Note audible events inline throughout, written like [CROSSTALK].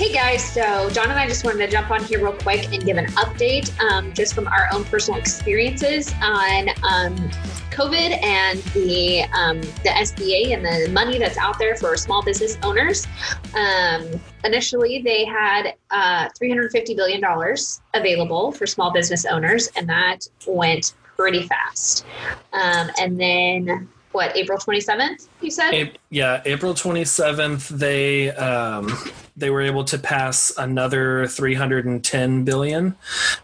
Hey guys, so John and I just wanted to jump on here real quick and give an update um, just from our own personal experiences on um, COVID and the um, the SBA and the money that's out there for small business owners. Um, initially, they had uh, 350 billion dollars available for small business owners, and that went pretty fast. Um, and then what april 27th you said? Yeah april 27th they um, they were able to pass another 310 billion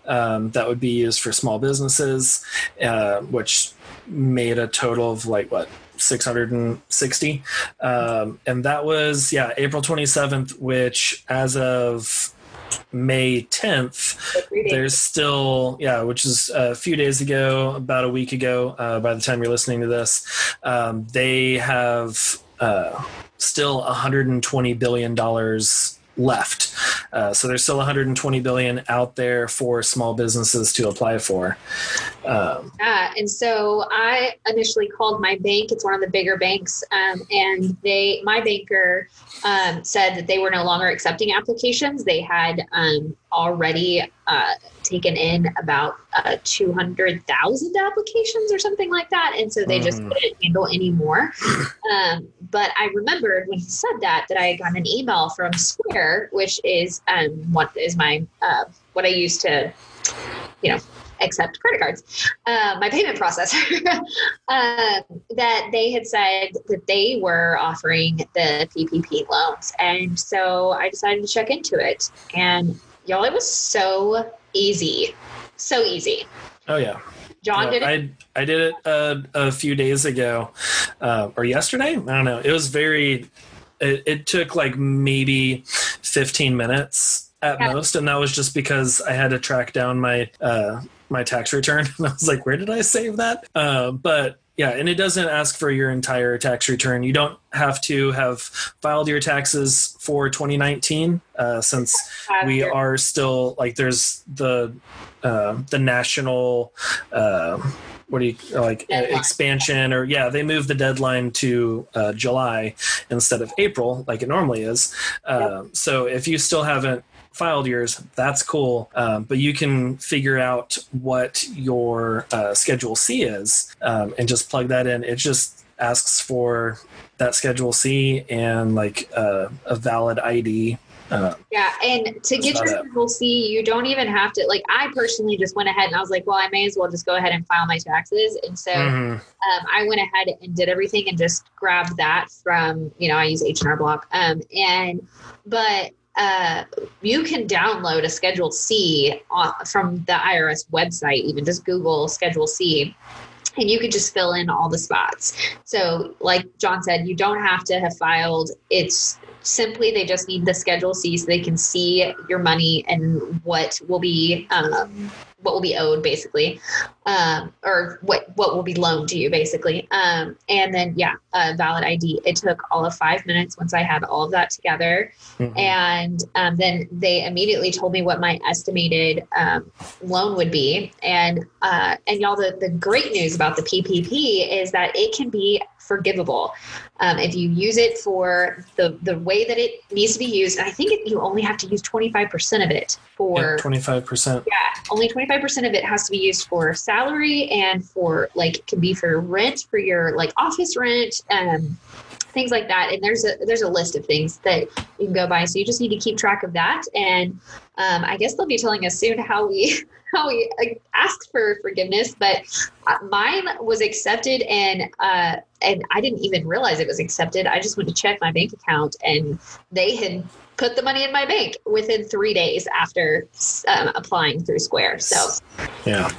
um, that would be used for small businesses uh, which made a total of like what 660 um, and that was yeah april 27th which as of May 10th. There's still, yeah, which is a few days ago, about a week ago, uh, by the time you're listening to this. Um, they have uh, still $120 billion left. Uh, so there's still 120 billion out there for small businesses to apply for. Um, yeah, and so I initially called my bank. It's one of the bigger banks, um, and they, my banker, um, said that they were no longer accepting applications. They had um, already uh, taken in about uh, 200,000 applications or something like that. And so they just mm. couldn't handle anymore. Um, but I remembered when he said that, that I got an email from Square, which is um, what is my, uh, what I use to, you know, accept credit cards, uh, my payment processor, [LAUGHS] uh, that they had said that they were offering the PPP loans. And so I decided to check into it. And y'all, it was so easy. So easy. Oh, yeah. John did it. I I did it uh, a few days ago, uh, or yesterday. I don't know. It was very. It, it took like maybe fifteen minutes at yeah. most, and that was just because I had to track down my uh, my tax return, [LAUGHS] and I was like, "Where did I save that?" Uh, but yeah, and it doesn't ask for your entire tax return. You don't have to have filed your taxes for 2019 uh, since we are still like there's the uh, the national uh, what do you like deadline. expansion or yeah they moved the deadline to uh, July instead of April like it normally is. Yep. So if you still haven't filed yours, that's cool. Um, but you can figure out what your uh, Schedule C is um, and just plug that in. It just asks for that Schedule C and like uh, a valid ID. Uh, yeah, and to get your Schedule C, you don't even have to. Like, I personally just went ahead and I was like, well, I may as well just go ahead and file my taxes. And so mm-hmm. um, I went ahead and did everything and just grabbed that from, you know, I use H and R Block. Um, and but uh, you can download a Schedule C uh, from the IRS website, even just Google Schedule C. And you could just fill in all the spots. So, like John said, you don't have to have filed. It's simply they just need the Schedule C so they can see your money and what will be um, what will be owed basically. Um, or what what will be loaned to you basically. Um, and then yeah a valid id it took all of five minutes once i had all of that together. Mm-hmm. and um, then they immediately told me what my estimated um, loan would be. And uh, and y'all the, the great news about the ppp is that it can be forgivable. Um, if you use it for the the way that it needs to be used and i think it, you only have to use 25% of it for yeah, 25% yeah only 25% of it has to be used for salary and for like it can be for rent for your like office rent um things like that. And there's a there's a list of things that you can go by. So you just need to keep track of that. And um, i guess they'll be telling us soon how we how we ask for forgiveness but uh, mine was accepted and uh, and i didn't even realize it was accepted i just went to check my bank account and they had put the money in my bank within three days after um, applying through Square. So, yeah,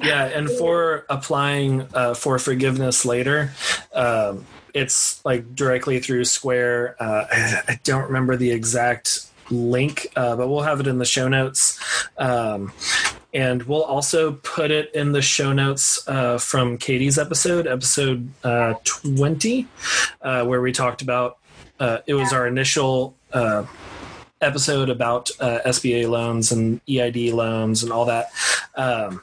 yeah, and for applying uh, for forgiveness later. Um, it's like directly through Square. Uh, I, I, don't remember the exact link, uh, but we'll have it in the show notes. Um, and we'll also put it in the show notes uh, from Katie's episode, episode uh, 20, uh, where we talked about uh, it was our initial uh, episode about uh, SBA loans and EID loans and all that. Um,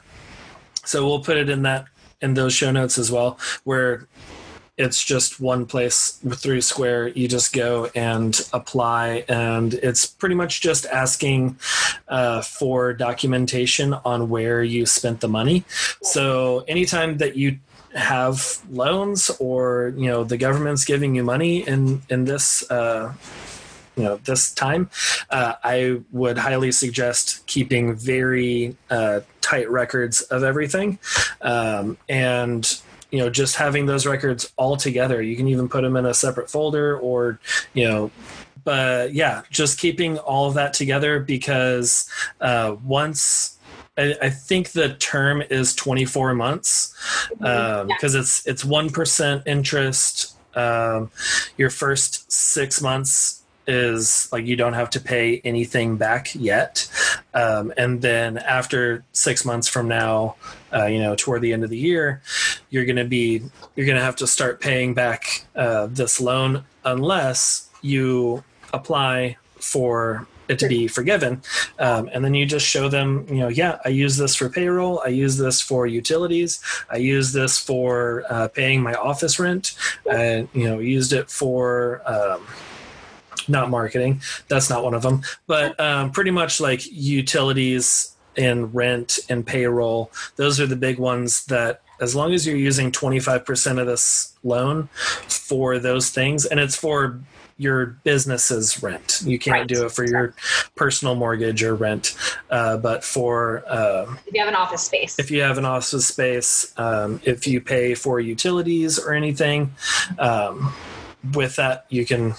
so we'll put it in that in those show notes as well, where it's just one place through Square. You just go and apply, and it's pretty much just asking uh, for documentation on where you spent the money. So anytime that you have loans or you know the government's giving you money in in this uh, you know this time uh, i would highly suggest keeping very uh, tight records of everything um, and you know just having those records all together you can even put them in a separate folder or you know but yeah just keeping all of that together because uh, once I, think the term is 24 months because um, yeah. it's it's one percent interest. Um, your first six months is like you don't have to pay anything back yet, um, and then after six months from now, uh, you know, toward the end of the year, you're going to be you're going to have to start paying back uh, this loan unless you apply for it to be forgiven. Um, and then you just show them, you know, yeah, I use this for payroll. I use this for utilities. I use this for uh, paying my office rent. And, you know, used it for, um, not marketing. That's not one of them, but um, pretty much like utilities and rent and payroll. Those are the big ones that as long as you're using 25% of this loan for those things and it's for your business's rent. You can't right. do it for your personal mortgage or rent, uh, but for uh, if you have an office space, if you have an office space, um, if you pay for utilities or anything, um, with that you can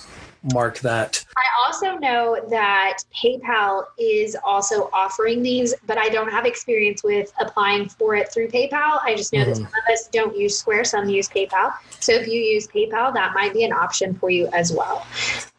mark that. I also know that PayPal is also offering these, but I don't have experience with applying for it through PayPal. I just know mm-hmm. that some of us don't use Square, some use PayPal. So if you use PayPal, that might be an option for you as well.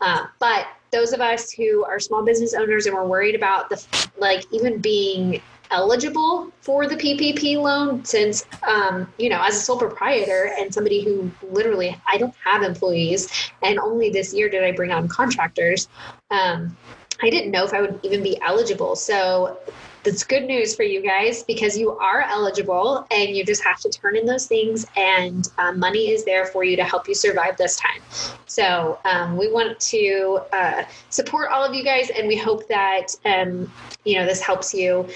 Uh, but those of us who are small business owners and we're worried about the like even being eligible for the PPP loan since, um, you know, as a sole proprietor and somebody who literally, I don't have employees, and only this year did I bring on contractors. Um, I didn't know if I would even be eligible. So that's good news for you guys because you are eligible and you just have to turn in those things and um, money is there for you to help you survive this time. So um, we want to uh, support all of you guys and we hope that um, you know this helps you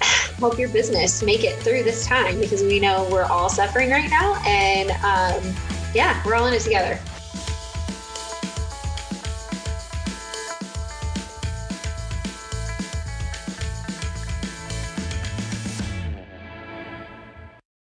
[SIGHS] help your business make it through this time because we know we're all suffering right now and um, yeah we're all in it together